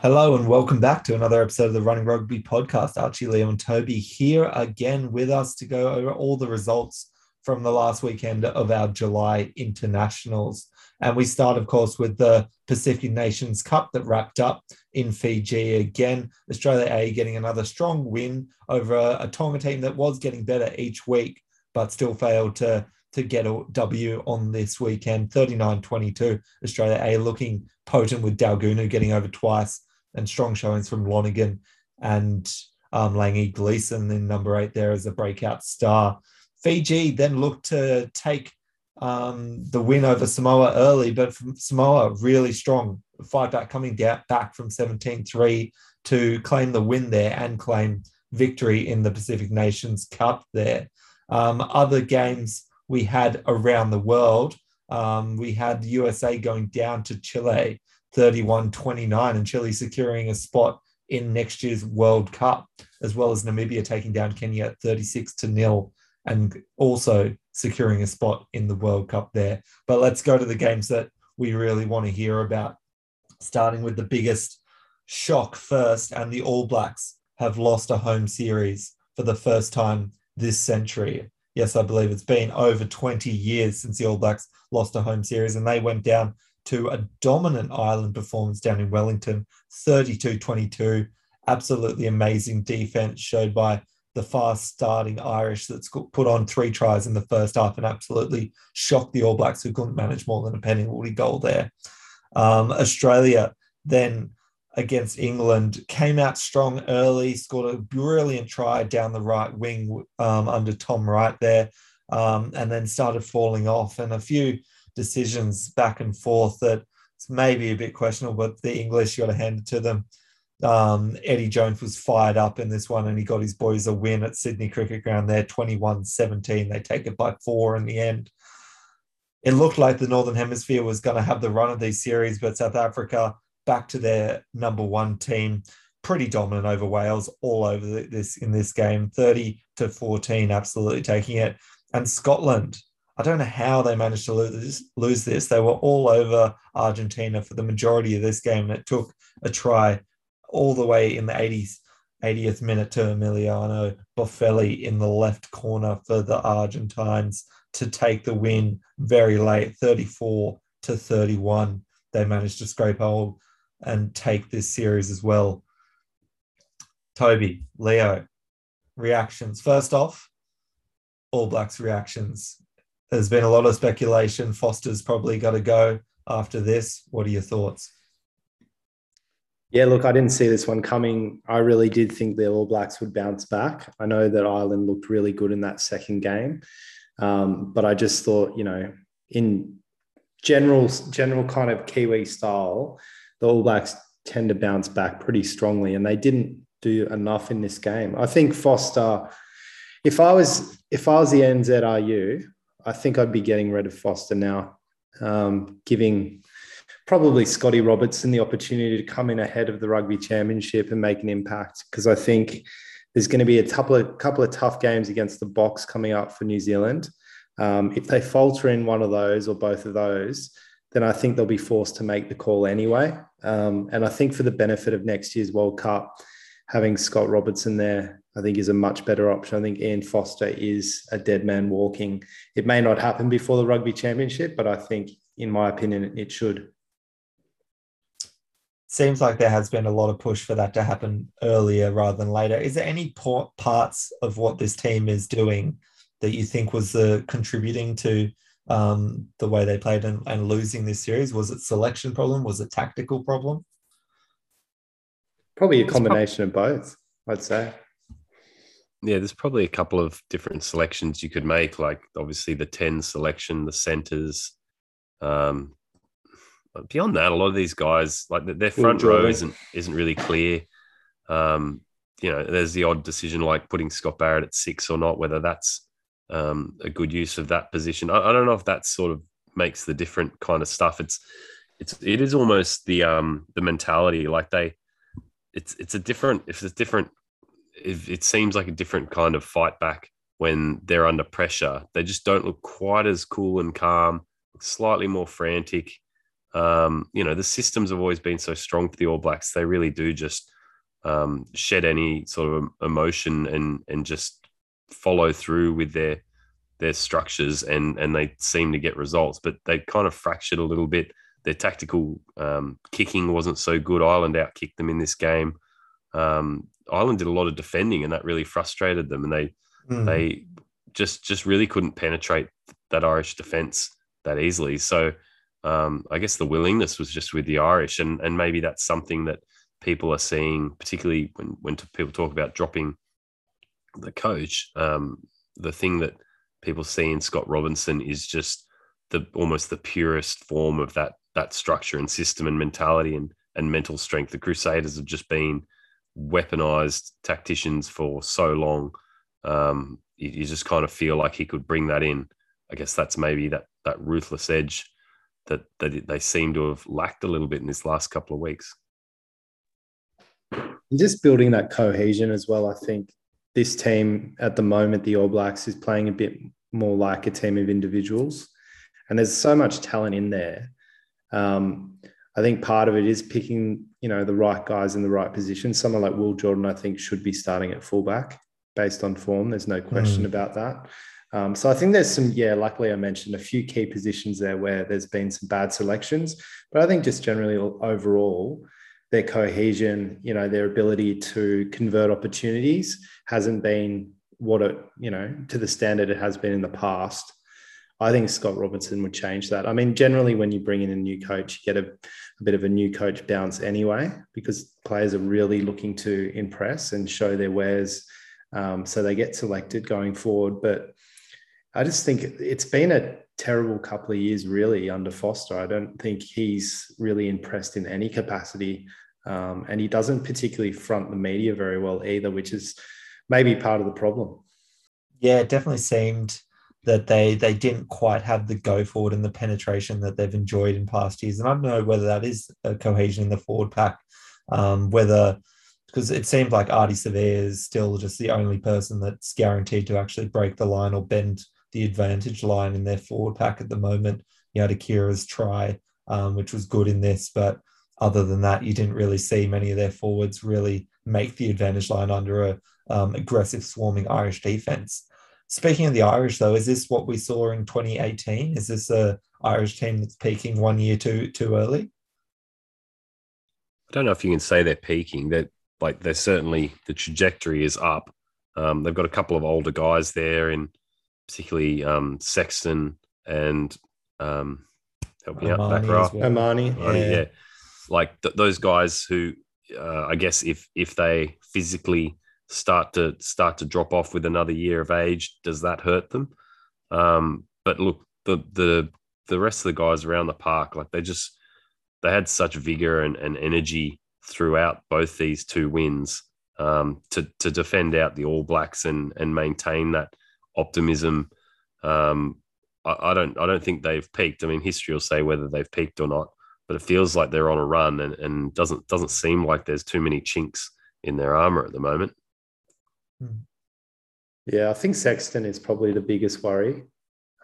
Hello and welcome back to another episode of the Running Rugby podcast. Archie, Leo, and Toby here again with us to go over all the results from the last weekend of our July internationals. And we start, of course, with the Pacific Nations Cup that wrapped up in Fiji again. Australia A getting another strong win over a, a Tonga team that was getting better each week, but still failed to, to get a W on this weekend. 39 22. Australia A looking potent with Dalgunu getting over twice and strong showings from Lonergan and um, Langi Gleeson in number eight there as a breakout star. Fiji then looked to take um, the win over Samoa early, but Samoa really strong fight back, coming down, back from 17 3 to claim the win there and claim victory in the Pacific Nations Cup there. Um, other games we had around the world, um, we had USA going down to Chile 31 29, and Chile securing a spot in next year's World Cup, as well as Namibia taking down Kenya at 36 to nil and also securing a spot in the World Cup there. But let's go to the games that we really want to hear about, starting with the biggest shock first. And the All Blacks have lost a home series for the first time this century. Yes, I believe it's been over 20 years since the All Blacks lost a home series, and they went down to a dominant Ireland performance down in Wellington, 32 22. Absolutely amazing defense showed by the fast starting Irish that's put on three tries in the first half and absolutely shocked the All Blacks who couldn't manage more than a penalty goal there. Um, Australia then against England came out strong early, scored a brilliant try down the right wing um, under Tom Wright there, um, and then started falling off and a few decisions back and forth that it's maybe a bit questionable, but the English you got to hand it to them um, Eddie Jones was fired up in this one and he got his boys a win at Sydney Cricket Ground there, 21 17. They take it by four in the end. It looked like the Northern Hemisphere was going to have the run of these series, but South Africa back to their number one team, pretty dominant over Wales all over this in this game, 30 to 14, absolutely taking it. And Scotland, I don't know how they managed to lose lose this. They were all over Argentina for the majority of this game, and it took a try all the way in the 80s, 80th minute to Emiliano Boffelli in the left corner for the Argentines to take the win very late, 34 to 31. They managed to scrape hold and take this series as well. Toby, Leo, reactions. First off, All Blacks reactions. There's been a lot of speculation. Foster's probably got to go after this. What are your thoughts? Yeah, look, I didn't see this one coming. I really did think the All Blacks would bounce back. I know that Ireland looked really good in that second game, um, but I just thought, you know, in general, general kind of Kiwi style, the All Blacks tend to bounce back pretty strongly, and they didn't do enough in this game. I think Foster. If I was if I was the NZRU, I think I'd be getting rid of Foster now, um, giving probably Scotty Robertson the opportunity to come in ahead of the rugby championship and make an impact because I think there's going to be a couple of couple of tough games against the Boks coming up for New Zealand. Um, if they falter in one of those or both of those, then I think they'll be forced to make the call anyway. Um, and I think for the benefit of next year's World Cup, having Scott Robertson there, I think is a much better option. I think Ian Foster is a dead man walking. It may not happen before the Rugby Championship, but I think, in my opinion, it should seems like there has been a lot of push for that to happen earlier rather than later. Is there any parts of what this team is doing that you think was uh, contributing to um, the way they played and, and losing this series? Was it selection problem? Was it tactical problem? Probably a combination of both, I'd say. Yeah, there's probably a couple of different selections you could make, like obviously the 10 selection, the centers, Um, beyond that, a lot of these guys, like their front row isn't isn't really clear. Um, you know, there's the odd decision like putting Scott Barrett at six or not, whether that's um, a good use of that position. I, I, don't know if that sort of makes the different kind of stuff. It's it's it is almost the um the mentality like they it's it's a different if it's different it, it seems like a different kind of fight back when they're under pressure. They just don't look quite as cool and calm, slightly more frantic. Um, you know, the systems have always been so strong for the All Blacks. They really do just um, shed any sort of emotion and and just follow through with their their structures and and they seem to get results. But they kind of fractured a little bit. Their tactical um, kicking wasn't so good. Ireland outkicked them in this game. Um, Ireland did a lot of defending, and that really frustrated them. And they mm. they just just really couldn't penetrate that Irish defence that easily. So um, I guess the willingness was just with the Irish, and and maybe that's something that people are seeing, particularly when when people talk about dropping the coach. Um, the thing that people see in Scott Robinson is just the almost the purest form of that that structure and system and mentality and and mental strength. The Crusaders have just been weaponized tacticians for so long. Um, you, you, just kind of feel like he could bring that in. I guess that's maybe that that ruthless edge that that they seem to have lacked a little bit in this last couple of weeks. Just building that cohesion as well. I think this team at the moment, the All Blacks, is playing a bit more like a team of individuals, and there's so much talent in there. Um, I think part of it is picking, you know, the right guys in the right position. Someone like Will Jordan, I think, should be starting at fullback based on form. There's no question mm. about that. Um, so I think there's some, yeah, luckily I mentioned a few key positions there where there's been some bad selections, but I think just generally overall, their cohesion, you know, their ability to convert opportunities hasn't been what it, you know, to the standard it has been in the past. I think Scott Robertson would change that. I mean, generally, when you bring in a new coach, you get a, a, bit of a new coach bounce anyway, because players are really looking to impress and show their wares. Um, so they get selected going forward. But I just think it's been a terrible couple of years, really, under Foster. I don't think he's really impressed in any capacity. Um, and he doesn't particularly front the media very well either, which is maybe part of the problem. Yeah, it definitely seemed that they they didn't quite have the go forward and the penetration that they've enjoyed in past years. And I don't know whether that is a cohesion in the forward pack, um, whether because it seems like Ardie Savea is still just the only person that's guaranteed to actually break the line or bend the advantage line in their forward pack at the moment. You had Akira's try, um, which was good in this, but other than that, you didn't really see many of their forwards really make the advantage line under a um, aggressive swarming Irish defense. Speaking of the Irish, though, is this what we saw in 2018? Is this a Irish team that's peaking one year too too early? I don't know if you can say they're peaking. That like they're certainly the trajectory is up. Um, they've got a couple of older guys there, in particularly um, Sexton and um, help me out back row. Well. O'Mahony, O'Mahony, yeah. yeah. Like th- those guys who, uh, I guess, if if they physically start to start to drop off with another year of age, does that hurt them? Um, but look, the the the rest of the guys around the park, like they just they had such vigor and, and energy throughout both these two wins um, to to defend out the All Blacks and and maintain that optimism. Um, I, I, don't I don't think they've peaked. I mean, history will say whether they've peaked or not, but it feels like they're on a run and, and doesn't doesn't seem like there's too many chinks in their armor at the moment. Hmm. Yeah, I think Sexton is probably the biggest worry.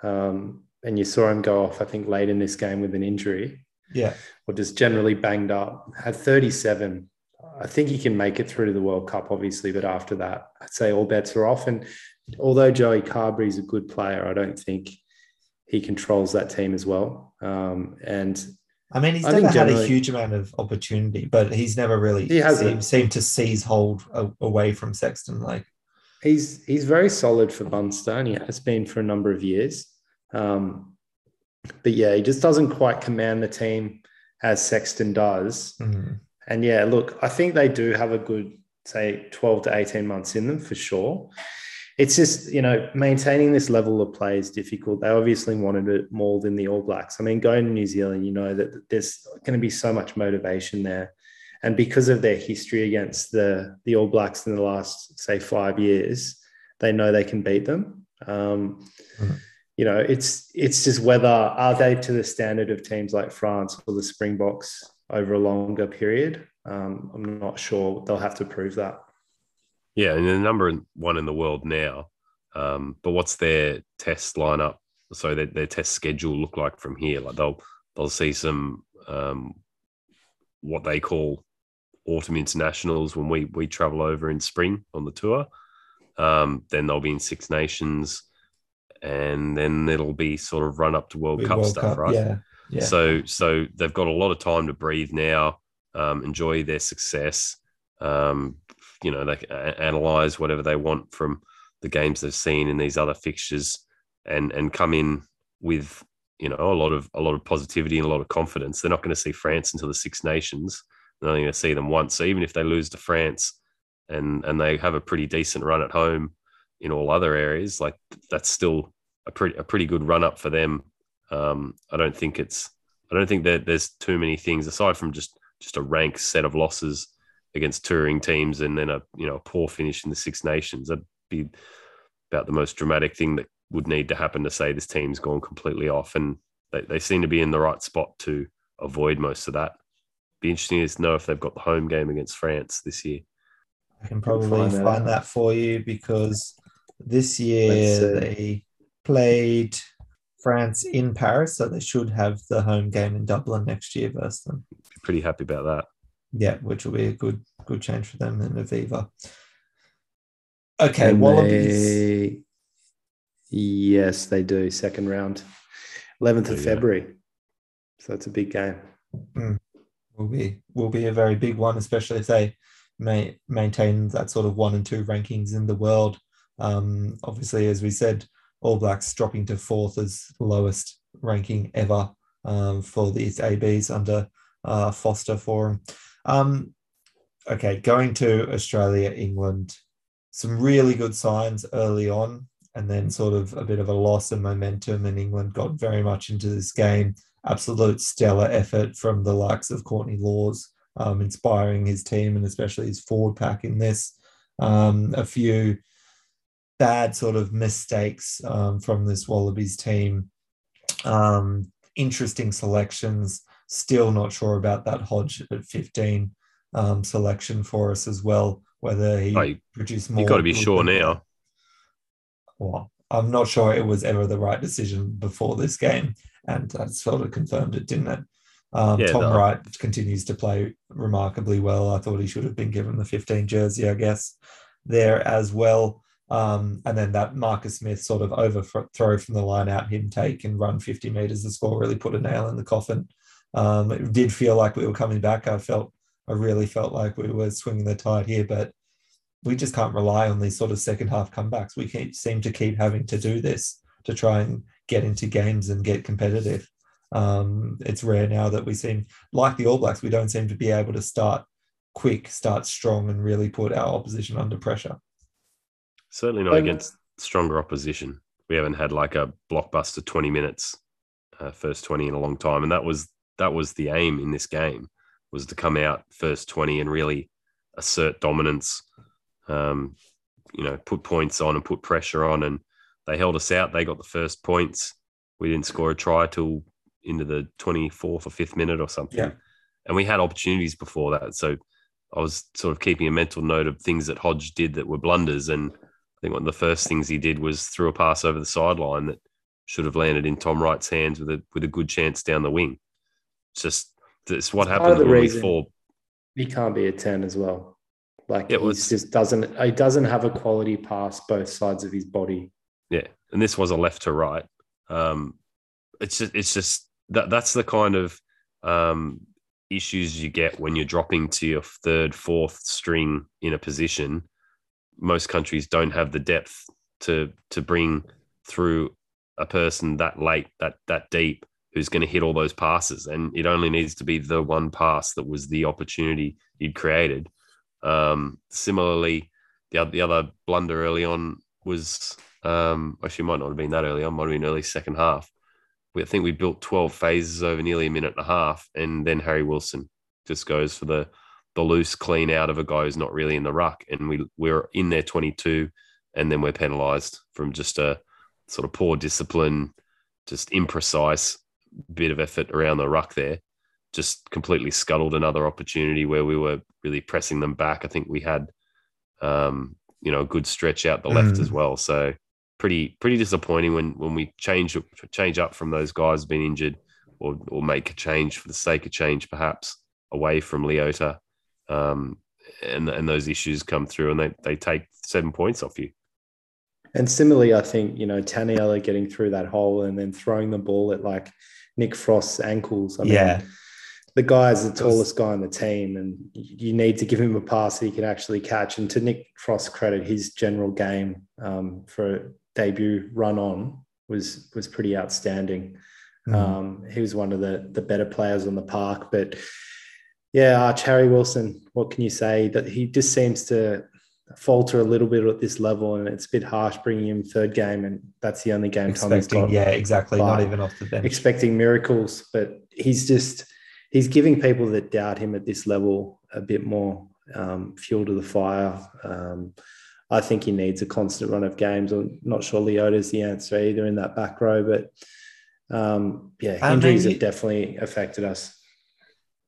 Um, and you saw him go off, I think, late in this game with an injury. Yeah. Or just generally banged up. At 37, I think he can make it through to the World Cup, obviously. But after that, I'd say all bets are off. And although Joey Carbery is a good player, I don't think he controls that team as well. Um, and I mean, he's I never had a huge amount of opportunity, but he's never really he seemed, seemed to seize hold away from Sexton. Like he's he's very solid for Munster, and he has been for a number of years. Um, but yeah, he just doesn't quite command the team as Sexton does. Mm-hmm. And yeah, look, I think they do have a good, say, 12 to 18 months in them for sure. It's just you know maintaining this level of play is difficult. They obviously wanted it more than the All Blacks. I mean, going to New Zealand, you know that there's going to be so much motivation there, and because of their history against the the All Blacks in the last say five years, they know they can beat them. Um, mm-hmm. You know, it's it's just whether are they to the standard of teams like France or the Springboks over a longer period. Um, I'm not sure. They'll have to prove that. Yeah, and the number one in the world now. Um, but what's their test lineup? So their, their test schedule look like from here? Like they'll they'll see some um, what they call autumn internationals when we we travel over in spring on the tour. Um, then they'll be in Six Nations, and then it'll be sort of run up to World Cup World stuff, Cup, right? Yeah, yeah. So so they've got a lot of time to breathe now, um, enjoy their success. Um, you know they analyze whatever they want from the games they've seen in these other fixtures and and come in with you know a lot of a lot of positivity and a lot of confidence. They're not going to see france until the six nations. They're only going to see them once. So even if they lose to france and and they have a pretty decent run at home in all other areas like that's still a pretty a pretty good run up for them. Um, i don't think it's i don't think that there's too many things aside from just just a rank set of losses against touring teams and then a you know a poor finish in the Six Nations. That'd be about the most dramatic thing that would need to happen to say this team's gone completely off. And they, they seem to be in the right spot to avoid most of that. Be interesting to know if they've got the home game against France this year. I can probably find, find that for you because this year they played France in Paris, so they should have the home game in Dublin next year versus them. Pretty happy about that yeah, which will be a good good change for them in Aviva. Okay, and Wallabies. They, yes, they do. Second round, eleventh of February. So it's a big game. Mm. Will be will be a very big one, especially if they may maintain that sort of one and two rankings in the world. Um, obviously, as we said, All Blacks dropping to fourth as lowest ranking ever um, for these ABs under uh, Foster Forum. Um, okay, going to Australia, England, some really good signs early on, and then sort of a bit of a loss of momentum, and England got very much into this game. Absolute stellar effort from the likes of Courtney Lawes, um, inspiring his team and especially his forward pack in this. Um, a few bad sort of mistakes um, from this Wallabies team. Um, interesting selections. Still not sure about that Hodge at 15 um, selection for us as well, whether he oh, produced more. You've got to be sure now. Well, I'm not sure it was ever the right decision before this game, and that sort of confirmed it, didn't it? Um, yeah, Tom no. Wright continues to play remarkably well. I thought he should have been given the 15 jersey, I guess, there as well. Um, and then that Marcus Smith sort of overthrow from the line out, him take and run 50 meters the score really put a nail in the coffin um, it did feel like we were coming back. I felt, I really felt like we were swinging the tide here, but we just can't rely on these sort of second half comebacks. We keep, seem to keep having to do this to try and get into games and get competitive. Um, it's rare now that we seem like the All Blacks. We don't seem to be able to start quick, start strong, and really put our opposition under pressure. Certainly not um, against stronger opposition. We haven't had like a blockbuster twenty minutes, uh, first twenty in a long time, and that was that was the aim in this game was to come out first 20 and really assert dominance um, you know put points on and put pressure on. And they held us out. They got the first points. We didn't score a try till into the 24th or 5th minute or something. Yeah. and we had opportunities before that. So i was sort of keeping a mental note of things that hodge did that were blunders. And i think one of the first things he did was threw a pass over the sideline that should have landed in tom wright's hands with a with a good chance down the wing just it's what happens when we fall. He can't be a ten as well. Like it was just doesn't he doesn't have a quality pass both sides of his body. Yeah, and this was a left to right. Um, it's just it's just that that's the kind of um, issues you get when you're dropping to your third, fourth string in a position. Most countries don't have the depth to to bring through a person that late, that that deep, who's going to hit all those passes. And it only needs to be the one pass that was the opportunity you'd created. Um, similarly, the other, the other blunder early on was um, actually might not have been that early on, might have been early second half. We, I think we built 12 phases over nearly a minute and a half, and then Harry Wilson just goes for the the loose clean out of a guy who's not really in the ruck, and we we're in there 22, and then we're penalised from just a sort of poor discipline, just imprecise bit of effort around the ruck there. Just completely scuttled another opportunity where we were really pressing them back. I think we had, um, you know, a good stretch out the left Mm. as well. So pretty pretty disappointing when when we change change up from those guys being injured, or or make a change for the sake of change, perhaps away from Leota, um, and and those issues come through and they they take seven points off you. And similarly, I think, you know, Taniela getting through that hole and then throwing the ball at like Nick Frost's ankles. I mean, yeah, the guy's the tallest guy on the team, and you need to give him a pass that he can actually catch. And to Nick Frost's credit, his general game um, for a debut run on was was pretty outstanding. Mm. Um, he was one of the the better players on the park. But yeah, Arch Harry Wilson, what can you say? That he just seems to falter a little bit at this level, and it's a bit harsh bringing him third game, and that's the only game Tommy's expecting got yeah, exactly. Not even off the bench. expecting miracles, but he's just he's giving people that doubt him at this level a bit more um, fuel to the fire. Um, I think he needs a constant run of games. I'm not sure Leota's the answer either in that back row, but um, yeah, I injuries mean, have definitely affected us.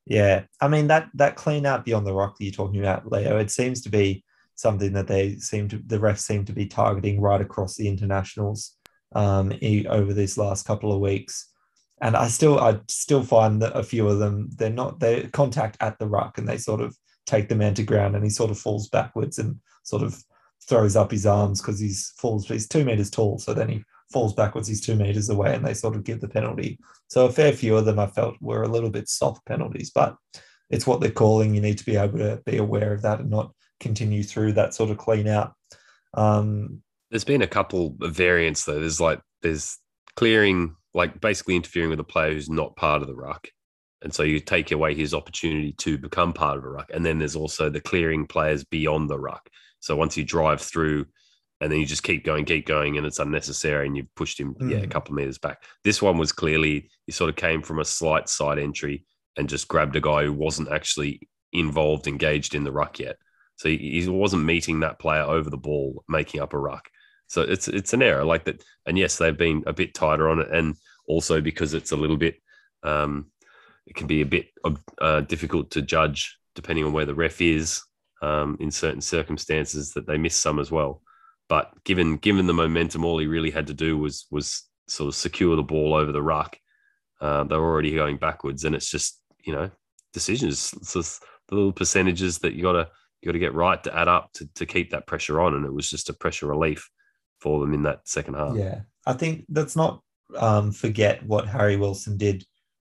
Yeah, I mean that that clean out beyond the rock that you're talking about, Leo. It seems to be something that they seem to the refs seem to be targeting right across the internationals um, over these last couple of weeks. And I still I still find that a few of them they're not they contact at the ruck and they sort of take the man to ground and he sort of falls backwards and sort of throws up his arms because he's falls he's two meters tall so then he falls backwards he's two meters away and they sort of give the penalty so a fair few of them I felt were a little bit soft penalties, but it's what they're calling. You need to be able to be aware of that and not continue through that sort of clean out. Um, There's been a couple of variants though. There's like there's clearing, like basically interfering with a player who's not part of the ruck, and so you take away his opportunity to become part of a ruck. And then there's also the clearing players beyond the ruck. So once you drive through, and then you just keep going, keep going, and it's unnecessary, and you've pushed him yeah a Mm. couple of meters back. This one was clearly he sort of came from a slight side entry and just grabbed a guy who wasn't actually involved, engaged in the ruck yet. So he, he wasn't meeting that player over the ball, making up a ruck. So it's it's an error like that. And yes, they've been a bit tighter on it, and also because it's a little bit, um, it can be a bit uh, difficult to judge depending on where the ref is um, in certain circumstances that they miss some as well. But given given the momentum, all he really had to do was was sort of secure the ball over the ruck. Uh, they were already going backwards, and it's just you know decisions. It's just the little percentages that you gotta you gotta get right to add up to, to keep that pressure on, and it was just a pressure relief for them in that second half. yeah, I think let's not um, forget what Harry Wilson did.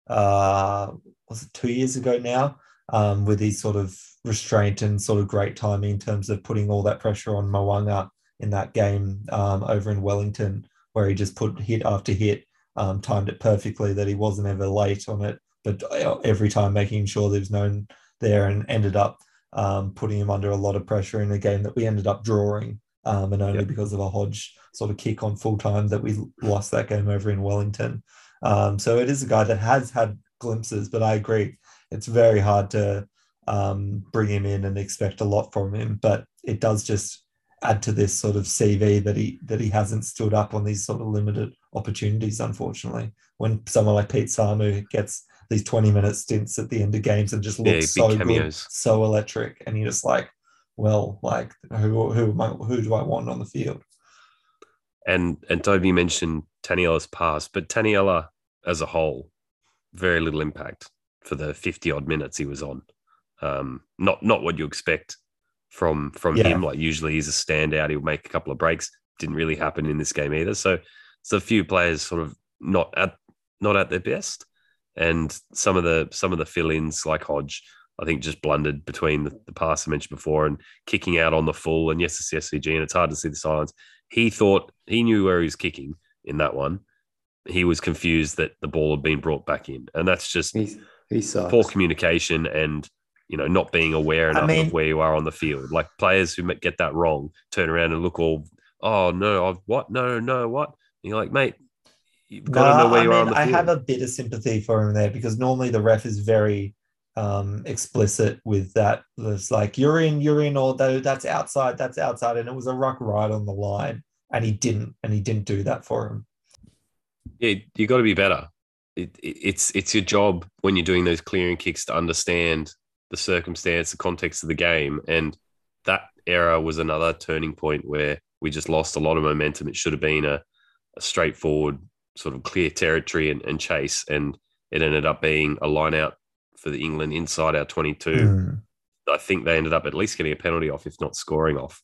Uh, was it two years ago now? Um, with his sort of restraint and sort of great timing in terms of putting all that pressure on Mo'unga in that game um, over in Wellington, where he just put hit after hit, um, timed it perfectly that he wasn't ever late on it, but uh, every time making sure there was no there and ended up um, putting him under a lot of pressure in a game that we ended up drawing. Um, and only Yep. because of a Hodge sort of kick on full time that we lost that game over in Wellington. Um, so it is a guy that has had glimpses, but I agree it's very hard to um, bring him in and expect a lot from him. But it does just add to this sort of CV that he that he hasn't stood up on these sort of limited opportunities. Unfortunately, when someone like Pete Samu gets these twenty minute stints at the end of games and just Yeah, looks big so good, so electric, and you're just like, well, like who who am I, who do I want on the field? And and Toby mentioned Taniela's pass, but Taniela as a whole, very little impact for the fifty odd minutes he was on. Um, not not what you expect from from Yeah. him. Like usually he's a standout. He'll make a couple of breaks. Didn't really happen in this game either. So so a few players sort of not at not at their best, and some of the some of the fill-ins like Hodge, I think just blundered between the, the pass I mentioned before and kicking out on the full. And yes, it's the SVG, and it's hard to see the silence. He thought he knew where he was kicking in that one. He was confused that the ball had been brought back in, and that's just he sucks. poor communication and you know not being aware enough mean- of where you are on the field. Like players who get that wrong turn around and look all oh no, I've what? No, no, what? And you're like, mate, you've got to know where I you are on mean, the I have a bit of sympathy for him there because normally the ref is very um, explicit with that. It's like you're in, you're in, or that's outside, that's outside, and it was a ruck right on the line, and he didn't, and he didn't do that for him. yeah, you got to be better. It, it, it's it's your job when you're doing those clearing kicks to understand the circumstance, the context of the game, and that error was another turning point where we just lost a lot of momentum. It should have been a, a straightforward sort of clear territory and, and chase, and it ended up being a line out for the England inside our 22. Mm. I think they ended up at least getting a penalty off, if not scoring off.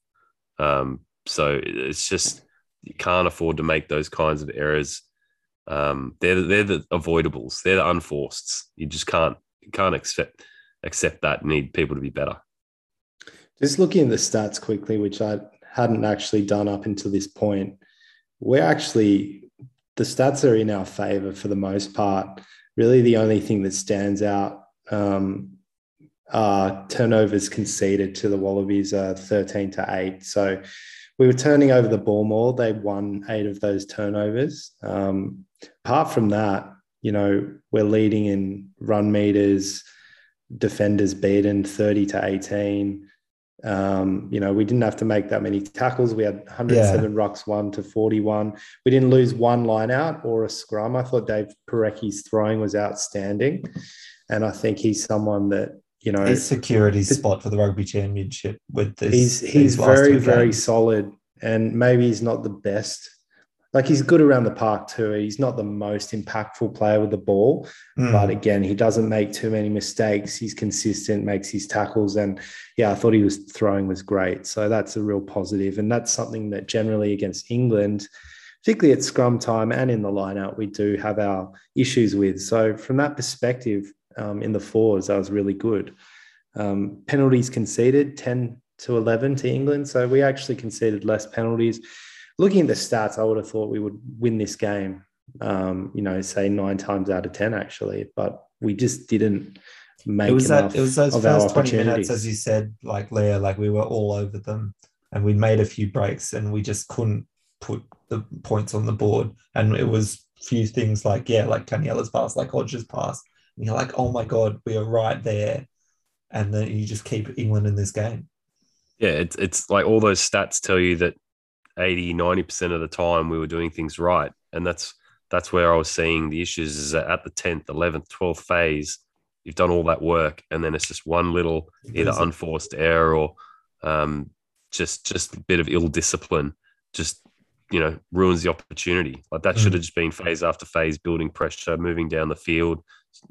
Um, so it's just you can't afford to make those kinds of errors. Um, they're they're the avoidables. They're the unforced. You just can't you can't accept accept that. Need people to be better. Just looking at the stats quickly, which I hadn't actually done up until this point, we're actually the stats are in our favor for the most part. Really, the only thing that stands out um, are turnovers conceded to the Wallabies are 13 to 8. So we were turning over the ball more. They won eight of those turnovers. Um, apart from that, you know, we're leading in run meters, defenders beaten 30 to 18. Um, you know, we didn't have to make that many tackles. We had 107 rucks, one to 41. We didn't lose one line out or a scrum. I thought Dave Porecki's throwing was outstanding. And I think he's someone that, you know, His security spot for the rugby championship with this. he's he's very very solid and maybe he's not the best like he's good around the park too he's not the most impactful player with the ball Mm. but again he doesn't make too many mistakes he's consistent makes his tackles and yeah i thought he was throwing was great so that's a real positive and that's something that generally against england particularly at scrum time and in the lineout we do have our issues with so from that perspective um, in the fours that was really good um, penalties conceded 10 to 11 to England. So we actually conceded less penalties. Looking at the stats, I would have thought we would win this game, um, you know, say nine times out of 10, actually. But we just didn't make it was enough that it was those first 20 minutes as you said like leah like we were all over them and we made a few breaks and we just couldn't put the points on the board. And it was few things like yeah like Taniela's pass like Hodges pass. And you're like oh my god we are right there. And then you just keep england in this game. Yeah, it's it's like all those stats tell you that 80, 90% of the time we were doing things right. And that's that's where I was seeing the issues is that at the 10th, 11th, 12th phase, you've done all that work and then it's just one little either unforced error or um, just just a bit of ill discipline just you know ruins the opportunity like that should Mm. have just been phase after phase building pressure moving down the field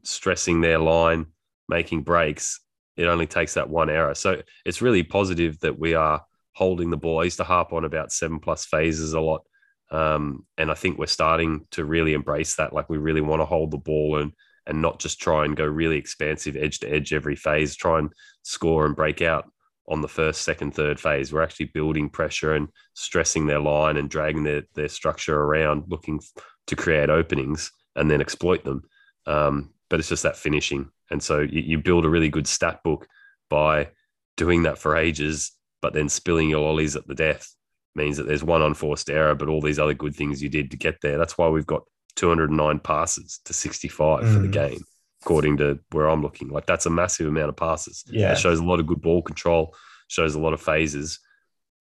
stressing their line making breaks it only takes that one error so it's really positive that we are holding the ball i used to harp on about seven plus phases a lot um, and i think we're starting to really embrace that like we really want to hold the ball and and not just try and go really expansive edge to edge every phase try and score and break out on the first, second, third phase. We're actually building pressure and stressing their line and dragging their, their structure around, looking to create openings and then exploit them. Um, but it's just that finishing. And so you, you build a really good stat book by doing that for ages, but then spilling your lollies at the death means that there's one unforced error, but all these other good things you did to get there. That's why we've got 209 passes to 65 for the Mm. game according to where I'm looking. Like that's a massive amount of passes. Yeah. It shows a lot of good ball control, shows a lot of phases,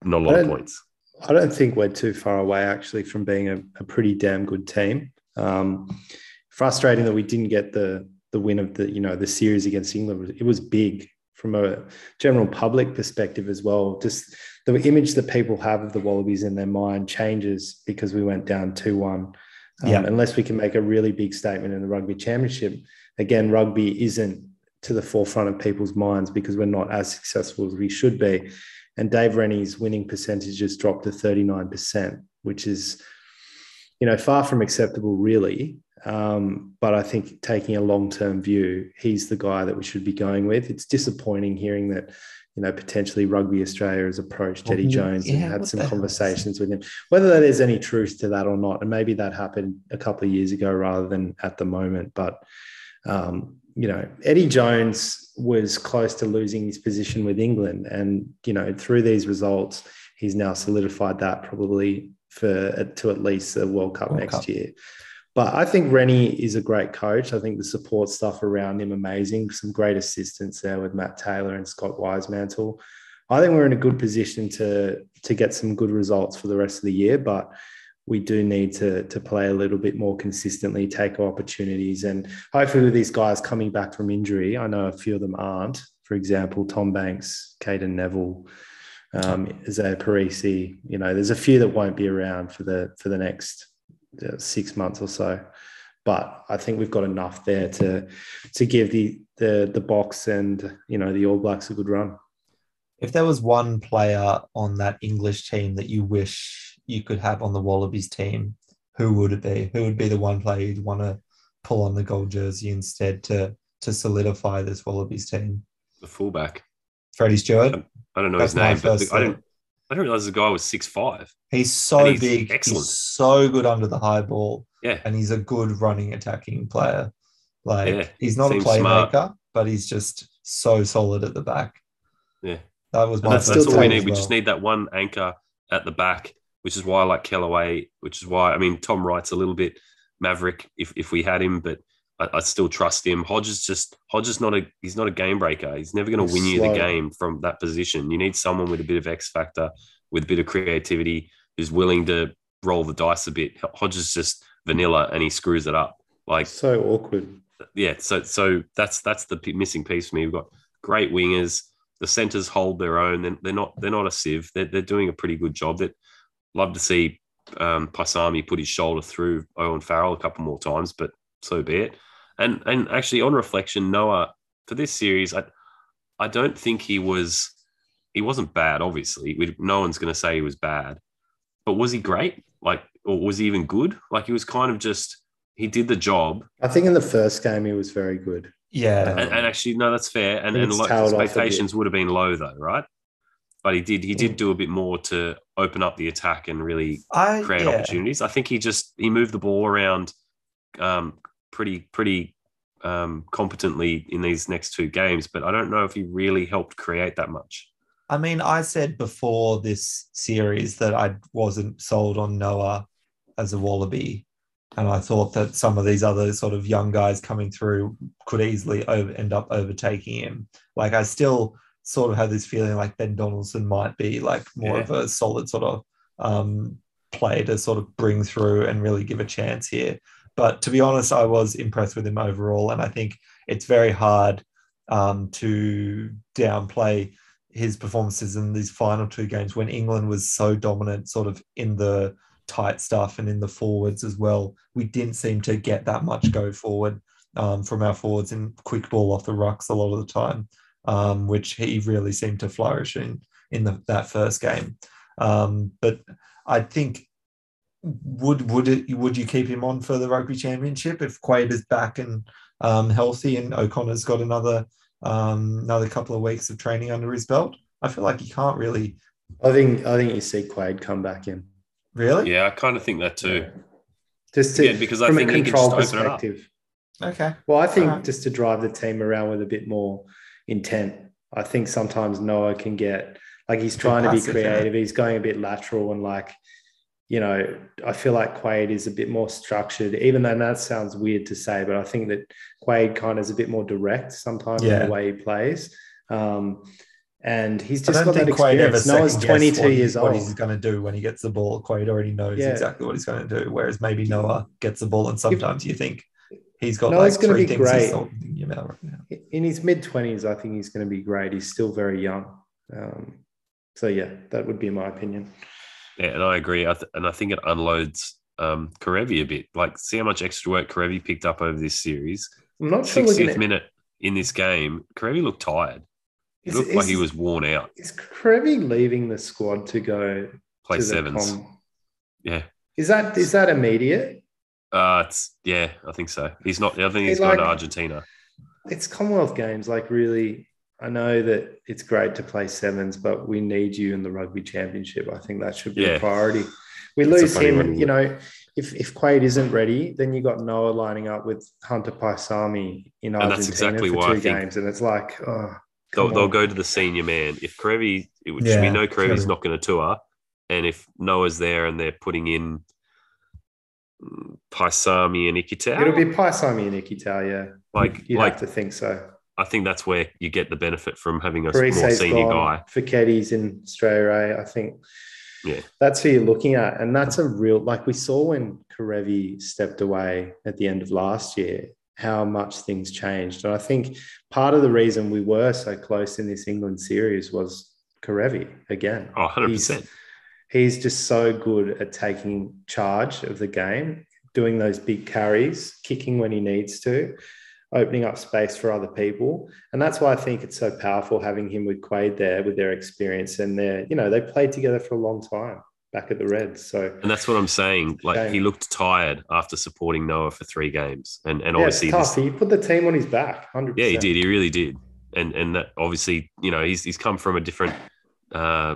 not a lot of points. I don't think we're too far away actually from being a, a pretty damn good team. Um, frustrating that we didn't get the the win of the you know the series against England. It was big from a general public perspective as well. Just the image that people have of the Wallabies in their mind changes because we went down two one. Um, Yeah. Unless we can make a really big statement in the rugby championship, again, rugby isn't to the forefront of people's minds because we're not as successful as we should be. And Dave Rennie's winning percentage has dropped to 39%, which is, you know, far from acceptable, really. Um, but I think taking a long term view, he's the guy that we should be going with. It's disappointing hearing that, you know, potentially Rugby Australia has approached Eddie Jones and had some the hell is- conversations with him. Whether there's any truth to that or not, and maybe that happened a couple of years ago rather than at the moment. But um, you know, Eddie Jones was close to losing his position with England, and you know, through these results, he's now solidified that probably for to at least the World Cup World next Cup. year. But I think Rennie is a great coach. I think the support stuff around him amazing. Some great assistance there with Matt Taylor and Scott Wisemantel. I think we're in a good position to to get some good results for the rest of the year, but we do need to to play a little bit more consistently, take opportunities, and hopefully with these guys coming back from injury, I know a few of them aren't. For example, Tom Banks, Cadeyrn Neville, um, Izaia Perese. You know, there's a few that won't be around for the for the next six months or so. But I think we've got enough there to to give the the the Boks and you know the All Blacks a good run. If there was one player on that English team that you wish you could have on the Wallabies team, who would it be? Who would be the one player you'd want to pull on the gold jersey instead to to solidify this Wallabies team? The fullback. Freddie Steward. I don't know That's his name, but the- I thought. didn't. I didn't realize the guy was six five. He's so he's big. excellent. He's so good under the high ball, Yeah, and he's a good running attacking player. Like Yeah, he's not a playmaker, smart. but he's just so solid at the back. yeah. That was my that's, that's all we need. as We just need that one anchor at the back, which is why I like Kellaway. Which is why I mean Tom Wright's a little bit maverick if if we had him, but I, I still trust him. Hodges just Hodges not a he's not a game breaker. He's never going to win you the game from that position. You need someone with a bit of X factor, with a bit of creativity, who's willing to roll the dice a bit. Hodges just vanilla and he screws it up. Like So awkward. yeah, so so that's that's the missing piece for me. We've got great wingers. The centers hold their own. They're, they're not they're not a sieve. They're, they're doing a pretty good job. That love to see um, Paisami put his shoulder through Owen Farrell a couple more times, but so be it. And and actually, on reflection, Noah for this series, I I don't think he was he wasn't bad. Obviously, we, no one's going to say he was bad, but was he great? Like, or was he even good? Like, he was kind of just he did the job I think in the first game he was very good. yeah. Um, and, and actually, no, that's fair. And, and it's like, tailed expectations would have been low though, right? But he did he did do a bit more to open up the attack and really I create yeah. opportunities. I think he just he moved the ball around um, pretty pretty um, competently in these next two games, but I don't know if he really helped create that much. I mean, I said before this series that I wasn't sold on Noah as a Wallaby. And I thought that some of these other sort of young guys coming through could easily over, end up overtaking him. Like, I still sort of have this feeling like Ben Donaldson might be like more Yeah. of a solid sort of um, play to sort of bring through and really give a chance here. But to be honest, I was impressed with him overall. And I think it's very hard um, to downplay his performances in these final two games when England was so dominant, sort of in the tight stuff and in the forwards as well. We didn't seem to get that much go forward um, from our forwards and quick ball off the rucks a lot of the time, um, which he really seemed to flourish in in the, that first game. Um, but I think would would it would you keep him on for the rugby championship if Quade is back and um, healthy and O'Connor's got another um, another couple of weeks of training under his belt? I feel like he can't really, I think I think you see Quade come back in. really. Yeah, I kind of think that too. Just to, Yeah, because I from think a he can control just open it up. perspective. Okay. Well, I think Alright. just to drive the team around with a bit more intent. I think sometimes Noah can get like he's trying to be creative. He's going a bit lateral and like, you know, I feel like Quade is a bit more structured, even though that sounds weird to say, but I think that Quade kind of is a bit more direct sometimes in the way he plays. Um, and he's just got that think Quade ever experience. Noah's 22 what, years what old. he's going to do when he gets the ball. Quade already knows Yeah. exactly what he's going to do. Whereas maybe Noah gets the ball and sometimes you think he's got Noah's like three be things he's great. sorting about right now. in his mid 20s, I think he's going to be great. He's still very young. Um, so, yeah, that would be my opinion. Yeah, and I agree. I th- and I think it unloads um, Kerevi a bit. Like, see how much extra work Kerevi picked up over this series. I'm not sure looking 60th at minute in this game, Kerevi looked tired. He Is- looked like he was worn out. Is Kerevi leaving the squad to go Play to the sevens. com- Yeah. Is that is that immediate? Uh, it's yeah, I think so. He's not. I think Hey, he's going to Argentina. It's Commonwealth Games. Like really, I know that it's great to play sevens, but we need you in the rugby championship. I think that should be Yeah. a priority. We It's lose him, one, you know. If if Quade isn't ready, then you got Noah lining up with Hunter Paisami in And Argentina that's exactly for why two I think- games, and it's like, oh, They'll, come they'll go to the senior man. If Kerevi, which Yeah, we know Kerevi's Kerevi. not going to tour, and if Noah's there and they're putting in Paisami and Ikitau, It'll be Paisami and Ikitau, yeah. like You'd like have to think so. I think that's where you get the benefit from having a more senior guy. Faketti's in Australia, eh? I think. Yeah. That's who you're looking at. And that's a real, like we saw when Kerevi stepped away at the end of last year, how much things changed. And I think part of the reason we were so close in this England series was Kerevi again. Oh, 100 He's- percent. He's just so good at taking charge of the game, doing those big carries, kicking when he needs to, opening up space for other people. And that's why I think it's so powerful having him with Quade there with their experience and their, you know, they played together for a long time back at the Reds. So And that's what I'm saying. Like Game. he looked tired after supporting Noah for three games, and and yeah, obviously tough. this, He put the team on his back, 100%. yeah, he did. He really did. And and that obviously, you know, he's he's come from a different uh,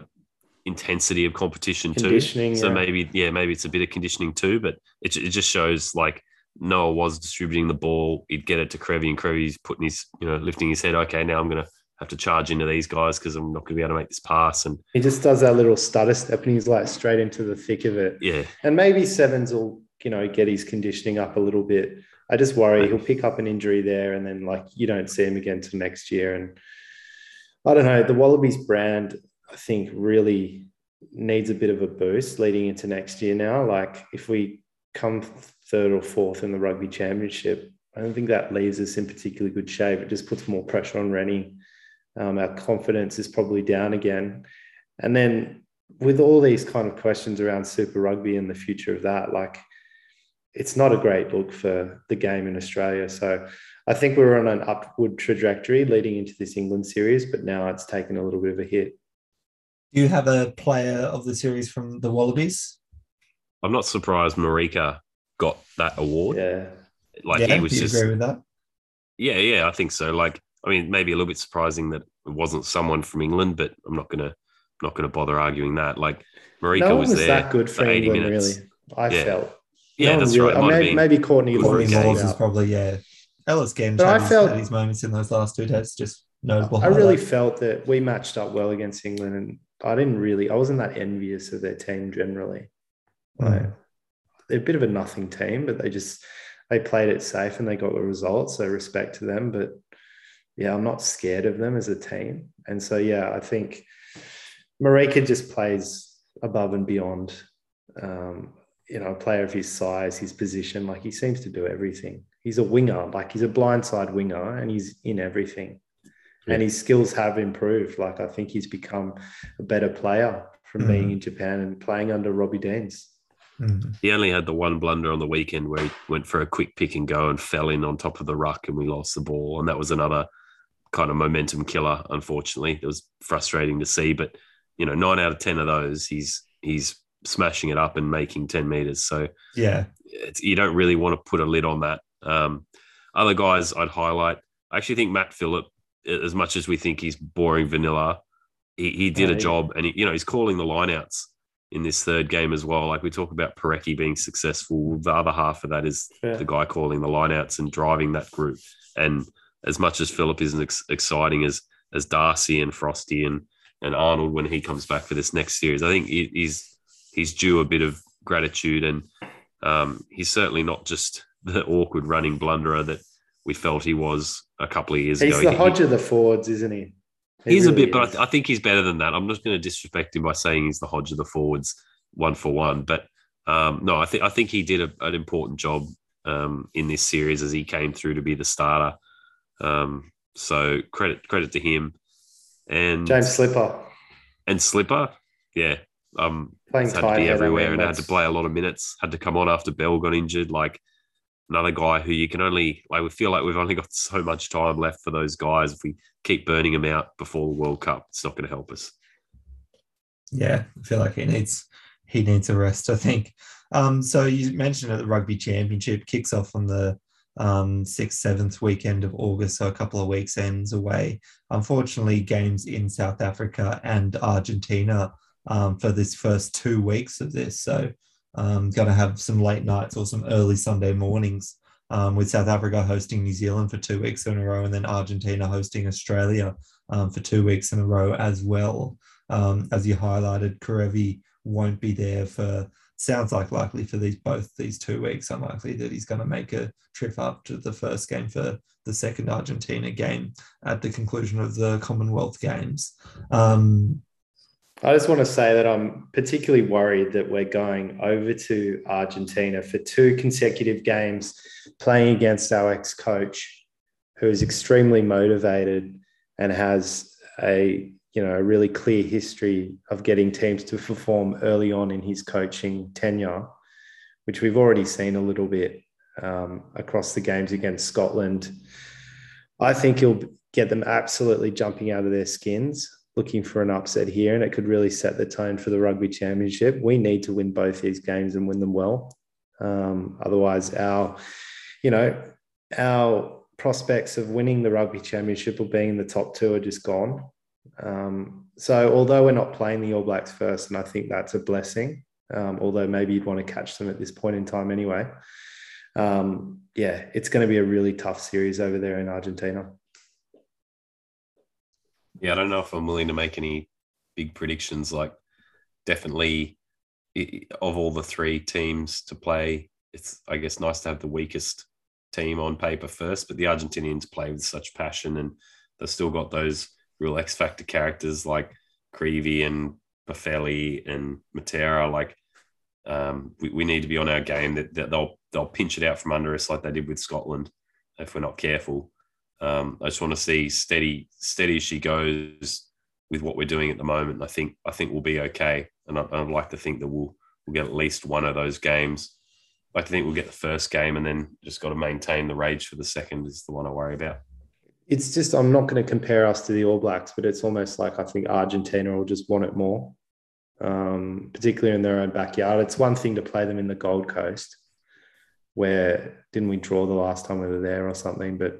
intensity of competition too. So yeah. maybe yeah, maybe it's a bit of conditioning too. But it it just shows like Noah was distributing the ball. He'd get it to Kerevi, and Kerevi's putting his you know lifting his head. Okay, now I'm gonna have to charge into these guys because I'm not going to be able to make this pass. And He just does that little stutter step and he's like straight into the thick of it. yeah, And maybe Sevens will, you know, get his conditioning up a little bit. I just worry he'll pick up an injury there and then like you don't see him again till next year. And I don't know, the Wallabies brand, I think, really needs a bit of a boost leading into next year now. Like if we come third or fourth in the rugby championship, I don't think that leaves us in particularly good shape. It just puts more pressure on Rennie. Um, our confidence is probably down again. And then with all these kind of questions around Super Rugby and the future of that, like it's not a great look for the game in Australia. So I think we were on an upward trajectory leading into this England series, but now it's taken a little bit of a hit. Do you have a player of the series from the Wallabies? I'm not surprised Marika got that award. Yeah. Like yeah, he was do you just agree with that? Yeah, yeah, I think so. Like, I mean, maybe a little bit surprising that it wasn't someone from England, but I'm not gonna not gonna bother arguing that. Like, Marika no was, was there that good for 80 England, minutes. really. I Yeah. felt. Yeah, No that's really- right. Might have maybe, been- maybe Courtney good for Courtney. Lawes is probably yeah. Ellis Genge But I felt- had his moments in those last two days. Just notable. I really felt that we matched up well against England, and I didn't really. I wasn't that envious of their team generally. Like, Mm. They're a bit of a nothing team, but they just they played it safe and they got the results. So respect to them. But yeah, I'm not scared of them as a team. And so yeah, I think Marika just plays above and beyond. Um, you know, a player of his size, his position, like he seems to do everything. He's a winger, like he's a blindside winger, and he's in everything. And his skills have improved. Like I think he's become a better player from Mhm. being in Japan and playing under Robbie Deans. Mm. He only had the one blunder on the weekend where he went for a quick pick and go and fell in on top of the ruck, and we lost the ball, and that was another kind of momentum killer. Unfortunately, it was frustrating to see, but you know, nine out of ten of those, he's he's smashing it up and making ten meters. So Yeah. it's, you don't really want to put a lid on that. Um, other guys I'd highlight. I actually think Matt Philip, as much as we think he's boring vanilla, he, he did a job, and he, you know he's calling the lineouts in this third game as well. Like we talk about Porecki being successful, the other half of that is Yeah. the guy calling the lineouts and driving that group. And as much as Philip isn't ex- exciting as as Darcy and Frosty and and Arnold when he comes back for this next series, I think he, he's he's due a bit of gratitude, and um, he's certainly not just the awkward running blunderer that we felt he was a couple of years He's ago. He's the He- Hodge of the forwards, isn't he? He He's a really bit, but I, th- I think he's better than that. I'm not going to disrespect him by saying he's the Hodge of the forwards, one for one. But um, no, I think I think he did a, an important job um, in this series as he came through to be the starter. Um, so credit credit to him and James Slipper and Slipper, yeah, um, playing had to be I everywhere mean, and had to play a lot of minutes. Had to come on after Bell got injured. Like another guy who you can only like. We feel like we've only got so much time left for those guys. If we keep burning them out before the World Cup, it's not going to help us. Yeah, I feel like he needs he needs a rest. I think. Um, so you mentioned that the rugby championship kicks off on the um, sixth, seventh weekend of August, so a couple of weeks ends away. Unfortunately, games in South Africa and Argentina um, for this first two weeks of this. So, um, going to have some late nights or some early Sunday mornings. Um, with South Africa hosting New Zealand for two weeks in a row, and then Argentina hosting Australia um, for two weeks in a row as well um, as you highlighted, Kerevi won't be there for sounds like likely for these both these two weeks. Unlikely that he's going to make a trip up to the first game for the second Argentina game at the conclusion of the Commonwealth Games. Um, I just want to say that I'm particularly worried that we're going over to Argentina for two consecutive games playing against our ex coach, who is extremely motivated and has a you know a really clear history of getting teams to perform early on in his coaching tenure, which we've already seen a little bit um, across the games against Scotland. I think he'll get them absolutely jumping out of their skins, looking for an upset here, and it could really set the tone for the rugby championship. We need to win both these games and win them well. Um, otherwise, our, you know, our prospects of winning the rugby championship or being in the top two are just gone. Um, so although we're not playing the All Blacks first, and I think that's a blessing, um, although maybe you'd want to catch them at this point in time anyway. Um, yeah, it's going to be a really tough series over there in Argentina. Yeah, I don't know if I'm willing to make any big predictions. Like, definitely, of all the three teams to play, it's I guess nice to have the weakest team on paper first. But the Argentinians play with such passion, and they've still got those real X factor characters like Creevy and Boffelli and Matera. Like um, we, we need to be on our game that, that they'll they'll pinch it out from under us like they did with Scotland if we're not careful. Um, I just want to see steady steady as she goes with what we're doing at the moment. I think I think we'll be okay, and I, would like to think that we'll we'll get at least one of those games. I think we'll get the first game, and then just got to maintain the rage for the second is the one I worry about it's just I'm not going to compare us to the All Blacks, but it's almost like I think Argentina will just want it more, um, particularly in their own backyard. It's one thing to play them in the Gold Coast, where didn't we draw the last time we were there or something? But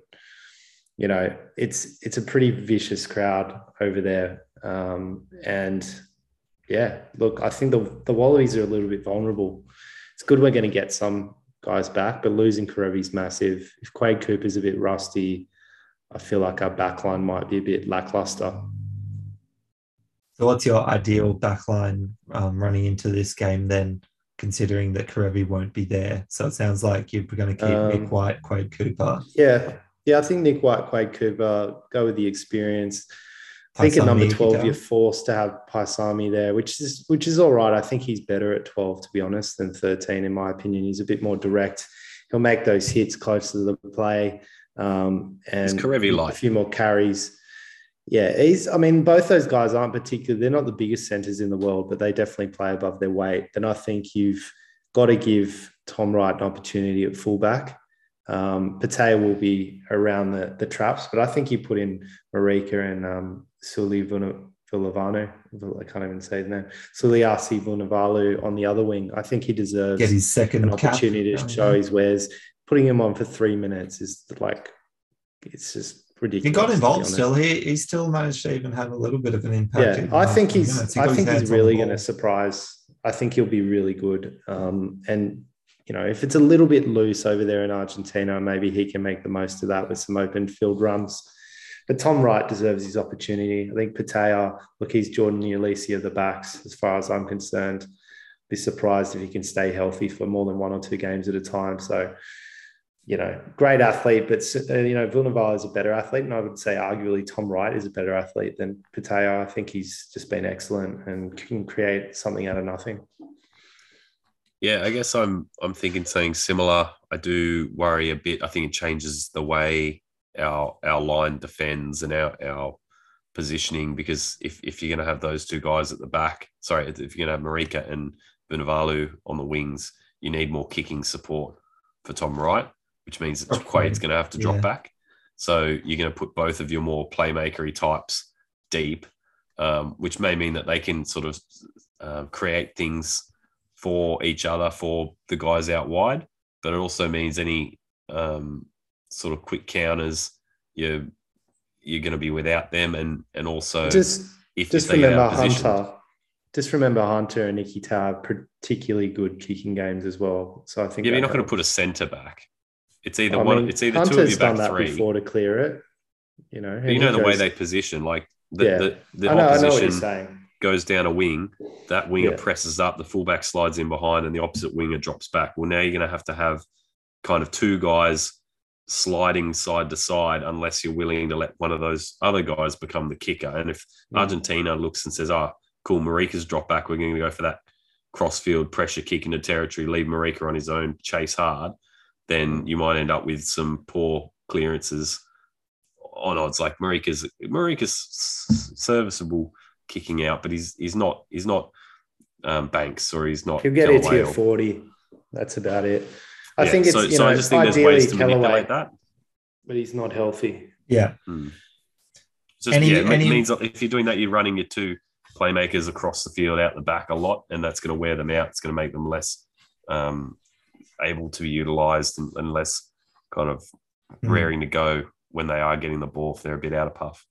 you know, it's it's a pretty vicious crowd over there, um, and yeah, look, I think the the Wallabies are a little bit vulnerable. It's good we're going to get some guys back, but losing Kerevi's massive. If Quade Cooper's a bit rusty I feel like our backline might be a bit lackluster. So, what's your ideal backline um, running into this game then, considering that Kerevi won't be there? So, it sounds like you're going to keep um, Nick White, Quade Cooper. Yeah. Yeah, I think Nick White, Quade Cooper, go with the experience. I think at number 12, you're forced to have Paisami there, which is which is all right. I think he's better at 12, to be honest, than 13, in my opinion. He's a bit more direct. He'll make those hits closer to the play. Um, and a few more carries. Yeah, he's. I mean, both those guys aren't particularly. They're not the biggest centers in the world, but they definitely play above their weight. Then I think you've got to give Tom Wright an opportunity at fullback. Um, will be around the, the traps, but I think you put in Marika and um, Suli Vilavanu. I can't even say his name. Suliasi Vunivalu on the other wing. I think he deserves get his second an opportunity to show his wares putting him on for three minutes is like it's just ridiculous. He got involved still. He he still managed to even have a little bit of an impact. Yeah, I think he's he I think he's really going to surprise. I think he'll be really good. Um, and you know, if it's a little bit loose over there in Argentina, maybe he can make the most of that with some open field runs. But Tom Wright deserves his opportunity. I think Petaia, look, he's Jordan Uelese of the backs, as far as I'm concerned. Be surprised if he can stay healthy for more than one or two games at a time. So you know, great athlete, but uh, you know, Vunivalu is a better athlete, and I would say arguably Tom Wright is a better athlete than Petaia. I think he's just been excellent and can create something out of nothing. Yeah, I guess I'm I'm thinking something similar. I do worry a bit. I think it changes the way our our line defends and our our positioning because if if you're going to have those two guys at the back, sorry, if you're going to have Marika and Vunivalu on the wings, you need more kicking support for Tom Wright which means that Quade's going to have to drop yeah. back. So you're going to put both of your more playmakery types deep, um, which may mean that they can sort of uh, create things for each other for the guys out wide. But it also means any um, sort of quick counters, you're you're going to be without them, and and also just if, just if remember Hunter. Just remember Hunter and Ikitau have particularly good kicking games as well. So I think yeah, you're not going to put a centre back. It's either I one. Mean, it's either Hunter's two of you back done three. before to clear it. You know, you know the goes, way they position, like the, yeah. the, the I know, opposition I know goes down a wing, that winger Yeah. presses up, the fullback slides in behind, and the opposite winger drops back. Well, now you're going to have to have kind of two guys sliding side to side unless you're willing to let one of those other guys become the kicker. And if Mm. Argentina looks and says, "Oh, cool, Marika's dropped back, we're going to go for that crossfield pressure kick into territory, leave Marika on his own, chase hard," then you might end up with some poor clearances on odds. Like Marika's Marika's serviceable kicking out, but he's he's not he's not um, Banks or he's not. He'll get it Kellaway to or- 40. That's about it. I Yeah, think it's, so, you so know, I just think there's ways to Kellaway, manipulate that. but he's not healthy. Yeah. It's Just, Any- yeah, it any- means if you're doing that, you're running your two playmakers across the field out the back a lot, and that's going to wear them out. It's going to make them less um, able to be utilized and, and less kind of Mhm. raring to go when they are getting the ball if they're a bit out of puff.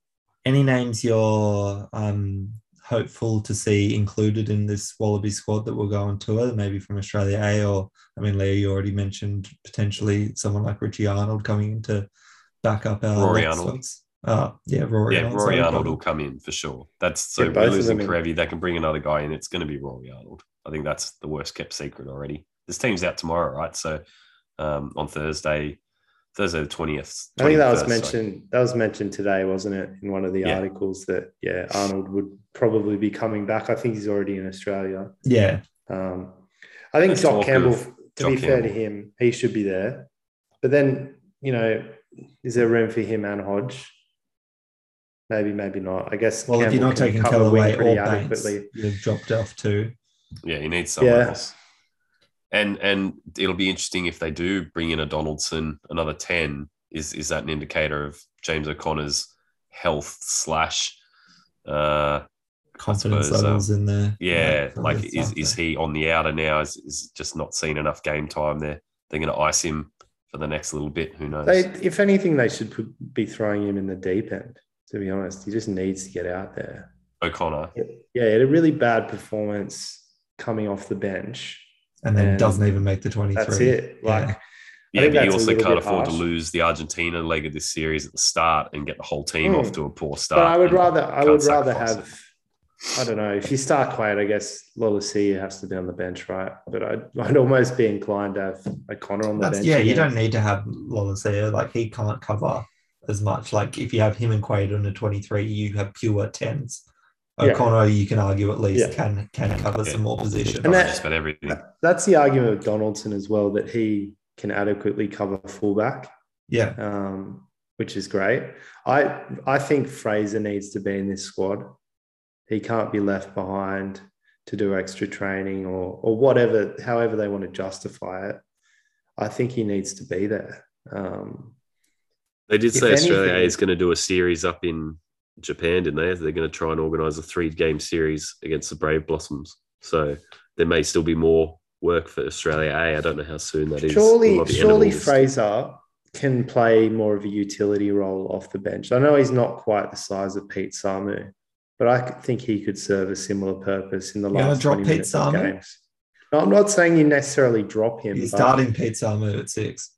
Any names you're um, hopeful to see included in this Wallaby squad that will go on tour, maybe from Australia A, or I mean, Leo, you already mentioned potentially someone like Richie Arnold coming in to back up our Rory lock Arnold. Uh, yeah, Rory yeah, Arnold. Rory Arnold got will come in for sure. That's so Yeah, we're losing. Kerevi. They can bring another guy in. It's going to be Rory Arnold. I think that's the worst kept secret already. This team's out tomorrow, right? So um, on Thursday, Thursday the twentieth. I think that was mentioned. That was mentioned today, wasn't it, in one of the Yeah. articles that yeah, Arnold would probably be coming back. I think he's already in Australia. Yeah, Um, I think There's Jock talk Campbell. To Jock be fair to him, he should be there. But then you know, is there room for him and Hodge? Maybe, maybe not. I guess. well, if you're not taking cover wing Kellaway or pretty Banks, you've dropped off too. Yeah, you need someone Yeah. else. And and it'll be interesting if they do bring in a Donaldson, another ten. Is is that an indicator of James O'Connor's health slash? Uh, Confidence suppose, um, levels in there. yeah, for like is is he on the outer now? Is is just not seeing enough game time there? They're going to ice him for the next little bit. Who knows? They, if anything, they should put, be throwing him in the deep end. To be honest, he just needs to get out there. O'Connor. Yeah, he had a really bad performance coming off the bench. And then and doesn't even make the 23. That's it. Like, Yeah. Yeah, but you also can't bit afford to lose the Argentina leg of this series at the start and get the whole team Hmm. off to a poor start. but I would rather, I would rather sacrifice have. I don't know. If you start Quade, I guess Lolesio has to be on the bench, right? But I'd, I'd almost be inclined to have O'Connor on the That's, bench. yeah, you don't need to have Lolesio. Like he can't cover as much. Like if you have him and Quade on a 23, you have pure 10s. Yeah. O'Connor, you can argue at least Yeah. can can cover Yeah. some more position. And that- just about everything. That's the argument with Donaldson as well that he can adequately cover fullback. yeah, um, which is great. I I think Fraser needs to be in this squad. He can't be left behind to do extra training or or whatever, however they want to justify it. I think he needs to be there. Um, They did If say Australia anything- is going to do a series up in Japan, didn't they? They're going to try and organise a three-game series against the Brave Blossoms. So there may still be more work for Australia A. I don't know how soon that is. Surely, might be end of surely Fraser can play more of a utility role off the bench. I know he's not quite the size of Pete Samu, but I think he could serve a similar purpose in the You're last drop 20 Pete minutes of games. No, I'm not saying you necessarily drop him. he's but- starting Pete Samu at six.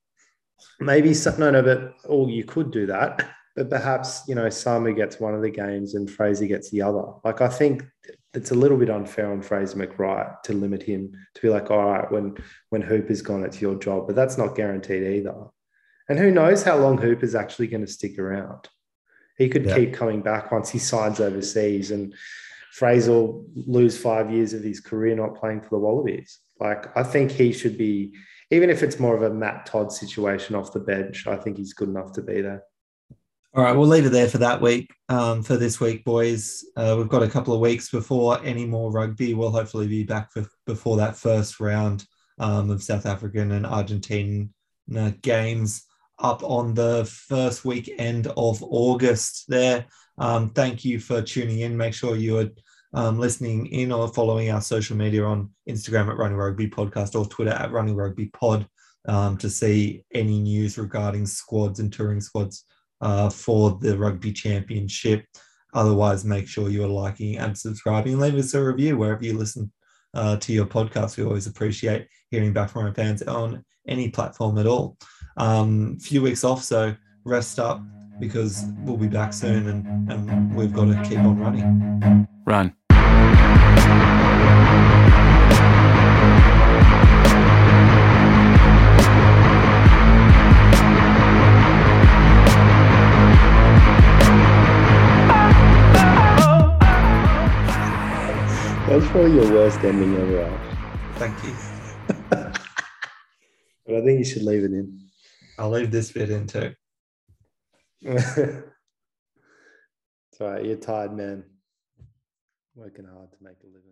maybe some, no, no, but or you could do that. But perhaps you know Samu gets one of the games and Fraser gets the other. Like I think it's a little bit unfair on Fraser McReight to limit him to be like, all right, when when Hooper's gone, it's your job. But that's not guaranteed either. And who knows how long Hooper's actually going to stick around? He could Yeah. keep coming back once he signs overseas, and Fraser will lose five years of his career not playing for the Wallabies. Like I think he should be even if it's more of a Matt Todd situation off the bench, I think he's good enough to be there. All right, we'll leave it there for that week. Um, for this week, boys, uh, we've got a couple of weeks before any more rugby. We'll hopefully be back for, before that first round um, of South African and Argentine games up on the first weekend of August. There. Um, thank you for tuning in. Make sure you are um, listening in or following our social media on Instagram at Running Rugby Podcast or Twitter at Running Rugby Pod um, to see any news regarding squads and touring squads uh, for the rugby championship. Otherwise, make sure you are liking and subscribing leave us a review wherever you listen uh, to your podcast. We always appreciate hearing back from our fans on any platform at all. Um, few weeks off, so rest up because we'll be back soon and, and we've got to keep on running. Run. That's probably your worst ending ever. Thank you. But I think you should leave it in. I'll leave this bit in too. it's all right. You're tired, man. Working hard to make a living.